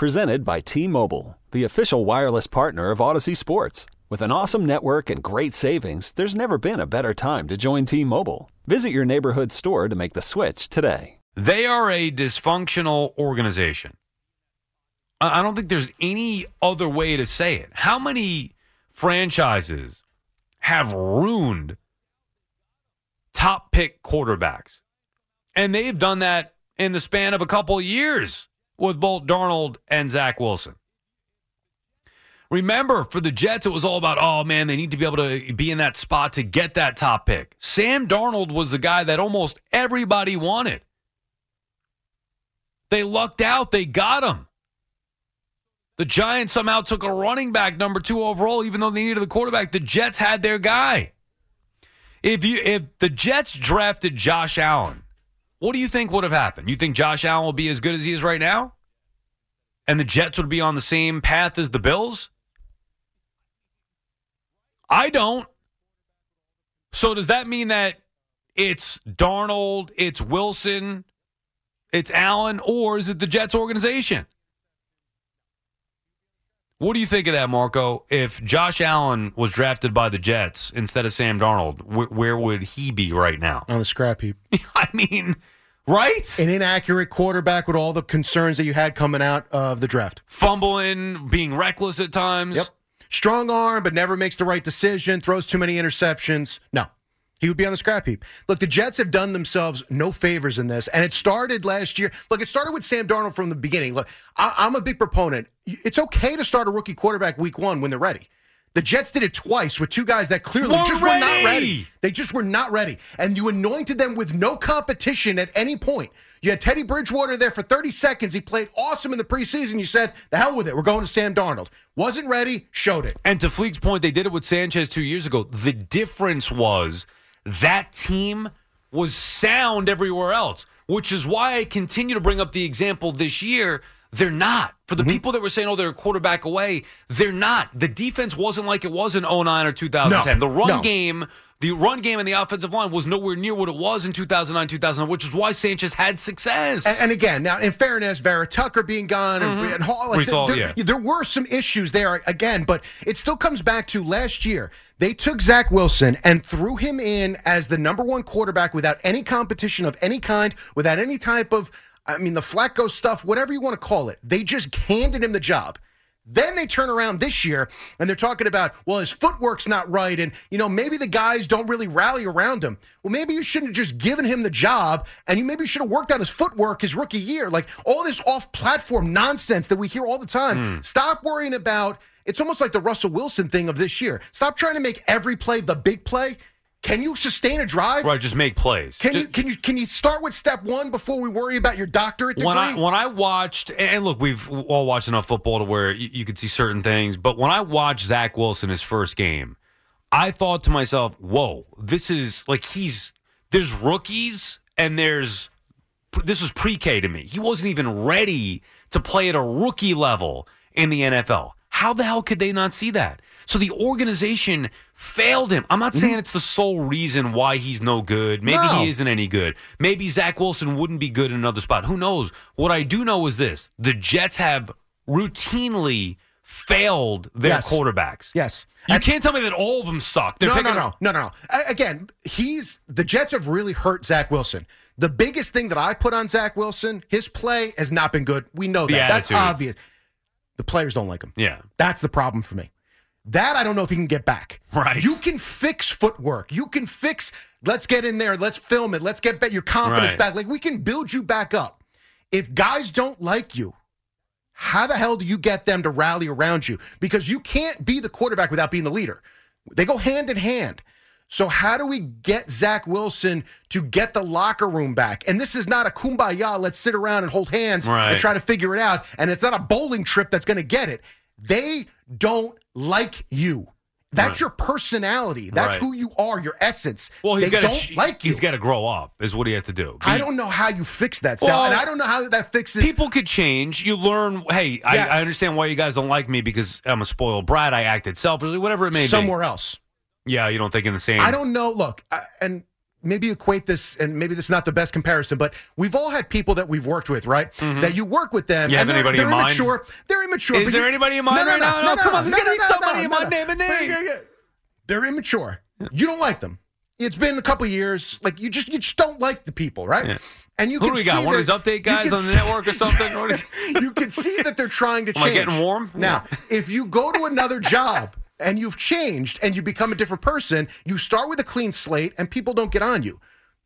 Presented by T Mobile, the official wireless partner of Audacy Sports. With an awesome network and great savings, there's never been a better time to join T Mobile. Visit your neighborhood store to make the switch today. They are a dysfunctional organization. I don't think there's any other way to say it. How many franchises have ruined top pick quarterbacks? And they've done that in the span of a couple years with both Darnold and Zach Wilson. Remember, for the Jets, it was all about, oh man, they need to be able to be in that spot to get that top pick. Sam Darnold was the guy that almost everybody wanted. They lucked out, they got him. The Giants somehow took a running back number two overall, even though they needed the quarterback. The Jets had their guy. If you if the Jets drafted Josh Allen, what do you think would have happened? You think Josh Allen will be as good as he is right now? And the Jets would be on the same path as the Bills? I don't. So does that mean that it's Darnold, it's Wilson, it's Allen, or is it the Jets organization? What do you think of that, Marco? If Josh Allen was drafted by the Jets instead of Sam Darnold, wh- where would he be right now? on the scrap heap. I mean, right? An inaccurate quarterback with all the concerns that you had coming out of the draft. Fumbling, being reckless at times. Yep. Strong arm, but never makes the right decision, throws too many interceptions. No. He would be on the scrap heap. Look, the Jets have done themselves no favors in this, and it started last year. Look, it started with Sam Darnold from the beginning. Look, I, I'm a big proponent. It's okay to start a rookie quarterback week one when they're ready. The Jets did it twice with two guys that clearly We're just were not ready. ready. They just were not ready. And you anointed them with no competition at any point. You had Teddy Bridgewater there for 30 seconds. He played awesome in the preseason. You said, the hell with it. We're going to Sam Darnold. Wasn't ready, showed it. And to Fleek's point, they did it with Sanchez two years ago. The difference was that team was sound everywhere else, which is why I continue to bring up the example this year. They're not. For the mm-hmm. people that were saying, oh, they're a quarterback away, they're not. The defense wasn't like it was in 09 or 2010. No, the run no. game, the run game and the offensive line was nowhere near what it was in 2009, 2000, which is why Sanchez had success. And, and again, now in fairness, Vera Tucker being gone and, mm-hmm. and Hall, like, there, yeah. there were some issues there again, but it still comes back to last year. They took Zach Wilson and threw him in as the number one quarterback without any competition of any kind, without any type of, I mean, the Flacco stuff, whatever you want to call it. They just handed him the job. Then they turn around this year and they're talking about, well, his footwork's not right. And, you know, maybe the guys don't really rally around him. Well, maybe you shouldn't have just given him the job and you maybe should have worked on his footwork his rookie year. Like all this off platform nonsense that we hear all the time. Hmm. Stop worrying about it's almost like the Russell Wilson thing of this year. Stop trying to make every play the big play. Can you sustain a drive? right, just make plays. Can Just- you can you can you start with step one before we worry about your doctorate degree? when I when I watched and look, we've all watched enough football to where you, you could see certain things. But when I watched Zach Wilson his first game, I thought to myself, "Whoa, this is like he's there's rookies and there's this was pre-K to me. He wasn't even ready to play at a rookie level in the NFL. How the hell could they not see that? So the organization failed him. I'm not saying mm-hmm. it's the sole reason why he's no good. Maybe No. he isn't any good. Maybe Zach Wilson wouldn't be good in another spot. Who knows? What I do know is this the Jets have routinely failed their Yes. quarterbacks. yes. You And- can't tell me that all of them suck. They're no, no, no, no, no, Again, he's the Jets have really hurt Zach Wilson. The biggest thing that I put on Zach Wilson, his play has not been good. We know that. That's obvious. The players don't like him. Yeah. That's the problem for me. That I don't know if he can get back. Right. You can fix footwork. You can fix. Let's get in there. Let's film it. Let's get your confidence Right. back. Like we can build you back up. If guys don't like you, how the hell do you get them to rally around you? Because you can't be the quarterback without being the leader. They go hand in hand. So how do we get Zach Wilson to get the locker room back? And this is not a kumbaya, let's sit around and hold hands Right. and try to figure it out. And it's not a bowling trip that's going to get it. They don't like you. That's Right. your personality. That's Right. who you are, your essence. Well, he's they got don't like you. He's got to grow up, is what he has to do. I don't know how you fix that, Sal. Well, and I don't know how that fixes People could change. You learn. Hey, I, Yes. I understand why you guys don't like me because I'm a spoiled brat. I acted selfishly, whatever it may be. somewhere else. Yeah, you don't think in the same. I don't know. Look, I, and maybe equate this, and maybe this is not the best comparison, but we've all had people that we've worked with, right? Mm-hmm. That you work with them, have and they're, anybody they're in mind? immature. They're immature. Is there you- anybody in mind right now? No, come on, there's gotta be somebody in mind. Name a name. yeah, yeah. They're immature. You don't like them. It's been a couple years. Like you just you just don't like the people, right? Yeah. And you Who can do we got? see One of that- these update guys on the network or something? You can see that they're trying to Am I change. getting warm? Now, if you go to another job and you've changed and you become a different person, you start with a clean slate and people don't get on you.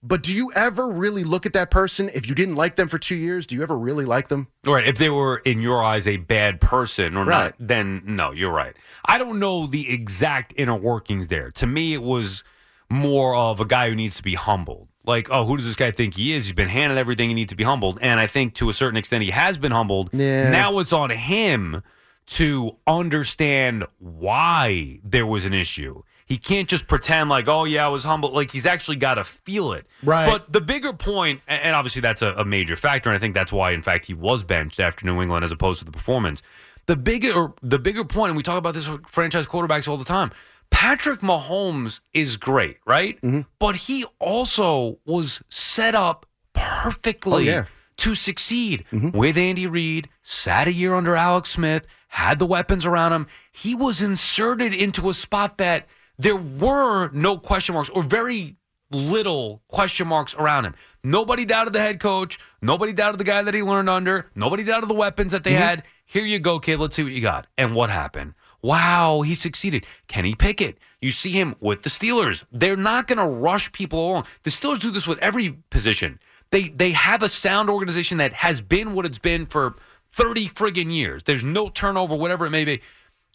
But do you ever really look at that person? If you didn't like them for two years, do you ever really like them? Right. If they were in your eyes a bad person or Right. not, then no, you're right. I don't know the exact inner workings there. To me, it was more of a guy who needs to be humbled. Like, oh, who does this guy think he is? He's been handed everything. He needs to be humbled. And I think to a certain extent, he has been humbled. Yeah. Now it's on him to understand why there was an issue. He can't just pretend like, oh, yeah, I was humble. Like, he's actually got to feel it. Right. But the bigger point, and obviously that's a, a major factor, and I think that's why, in fact, he was benched after New England as opposed to the performance. The bigger, the bigger point, and we talk about this with franchise quarterbacks all the time. Patrick Mahomes is great, right? Mm-hmm. But he also was set up perfectly Oh, yeah. to succeed mm-hmm. with Andy Reid, sat a year under Alex Smith, had the weapons around him. He was inserted into a spot that there were no question marks or very little question marks around him. Nobody doubted the head coach. Nobody doubted the guy that he learned under. Nobody doubted the weapons that they mm-hmm. had. Here you go, kid. Let's see what you got. And what happened? Wow, he succeeded. Kenny Pickett. You see him with the Steelers. They're not going to rush people along. The Steelers do this with every position. They they have a sound organization that has been what it's been for 30 friggin' years. There's no turnover, whatever it may be.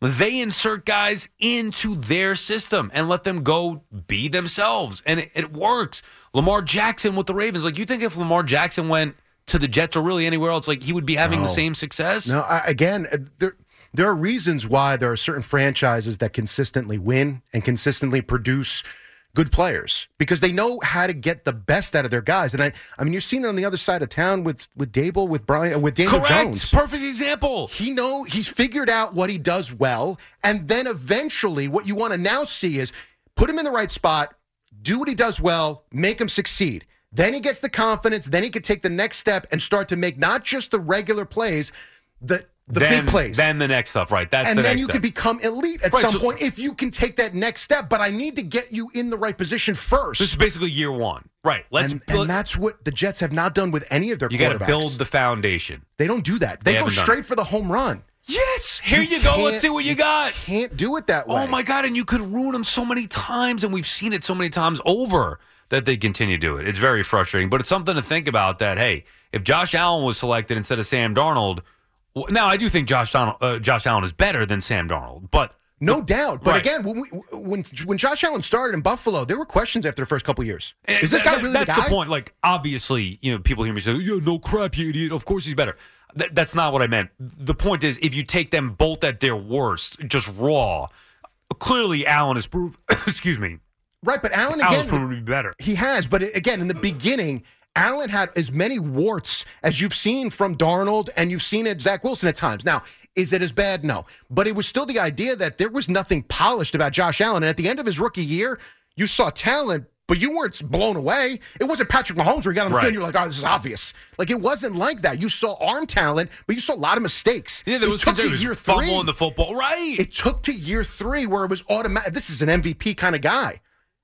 They insert guys into their system and let them go be themselves. And it, it works. Lamar Jackson with the Ravens. Like, you think if Lamar Jackson went to the Jets or really anywhere else, like he would be having the same success? No, I, again, uh, there there are reasons why there are certain franchises that consistently win and consistently produce good players because they know how to get the best out of their guys. And I, I mean, you're seeing it on the other side of town with with Daboll, with Brian, uh, with Daniel Correct. Jones. Perfect example. He know he's figured out what he does well, and then eventually, what you want to now see is put him in the right spot, do what he does well, make him succeed. Then he gets the confidence. Then he can take the next step and start to make not just the regular plays, the the then, big plays. Then the next stuff, right? That's and the then you step. can become elite at Right, some so- point if you can take that next step. But I need to get you in the right position first. This is basically year one. Right. Let's and, and that's what the Jets have not done with any of their you got to build the foundation. they don't do that. They, They go straight for the home run. Yes. Here you, go. Let's see what you got. Can't do it that oh way. Oh my god! And you could ruin them so many times, and we've seen it so many times over that they continue to do it. It's very frustrating, but it's something to think about. That hey, if Josh Allen was selected instead of Sam Darnold, now I do think Josh Donald, uh, Josh Allen is better than Sam Darnold, but No doubt. But Right. again, when, we, when when Josh Allen started in Buffalo, there were questions after the first couple years. Is this Eh, guy that- really that's the guy? point. Like obviously, you know, people hear me say, "Yeah, no crap, you idiot." Of course he's better. Th- that's not what I meant. The point is, if you take them both at their worst, just raw, clearly Allen is proved. excuse me, Right, but Allen Allen's again, proven to be better. he has. But again, in the beginning, Allen had as many warts as you've seen from Darnold and you've seen it Zach Wilson at times. Now, is it as bad? No, but it was still the idea that there was nothing polished about Josh Allen. And at the end of his rookie year, you saw talent. But you weren't blown away. It wasn't Patrick Mahomes where you got on the Right. field. You're like, oh, this is obvious. Like it wasn't like that. You saw arm talent, but you saw a lot of mistakes. Yeah, there it was took to was year three. the football. Right. It took to year three where it was automatic. This is an MVP kind of guy.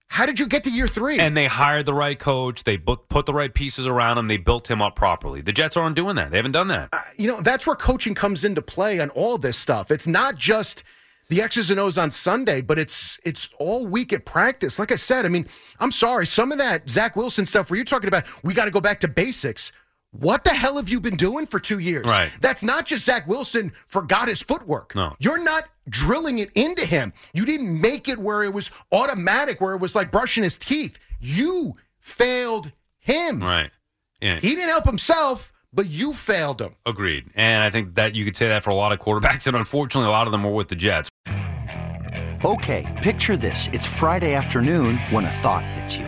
How did you get to year three? and they hired the right coach. They put the right pieces around him. They built him up properly. The Jets aren't doing that. They haven't done that. Uh, you know, that's where coaching comes into play on all this stuff. It's not just the X's and O's on Sunday, but it's it's all week at practice. Like I said, I mean, I'm sorry, some of that Zach Wilson stuff where you're talking about we got to go back to basics. What the hell have you been doing for two years? Right. That's not just Zach Wilson forgot his footwork. No. You're not drilling it into him. You didn't make it where it was automatic, where it was like brushing his teeth. You failed him. Right. Yeah. He didn't help himself, but you failed him. Agreed. And I think that you could say that for a lot of quarterbacks, and unfortunately, a lot of them were with the Jets. Okay, picture this. It's Friday afternoon when a thought hits you.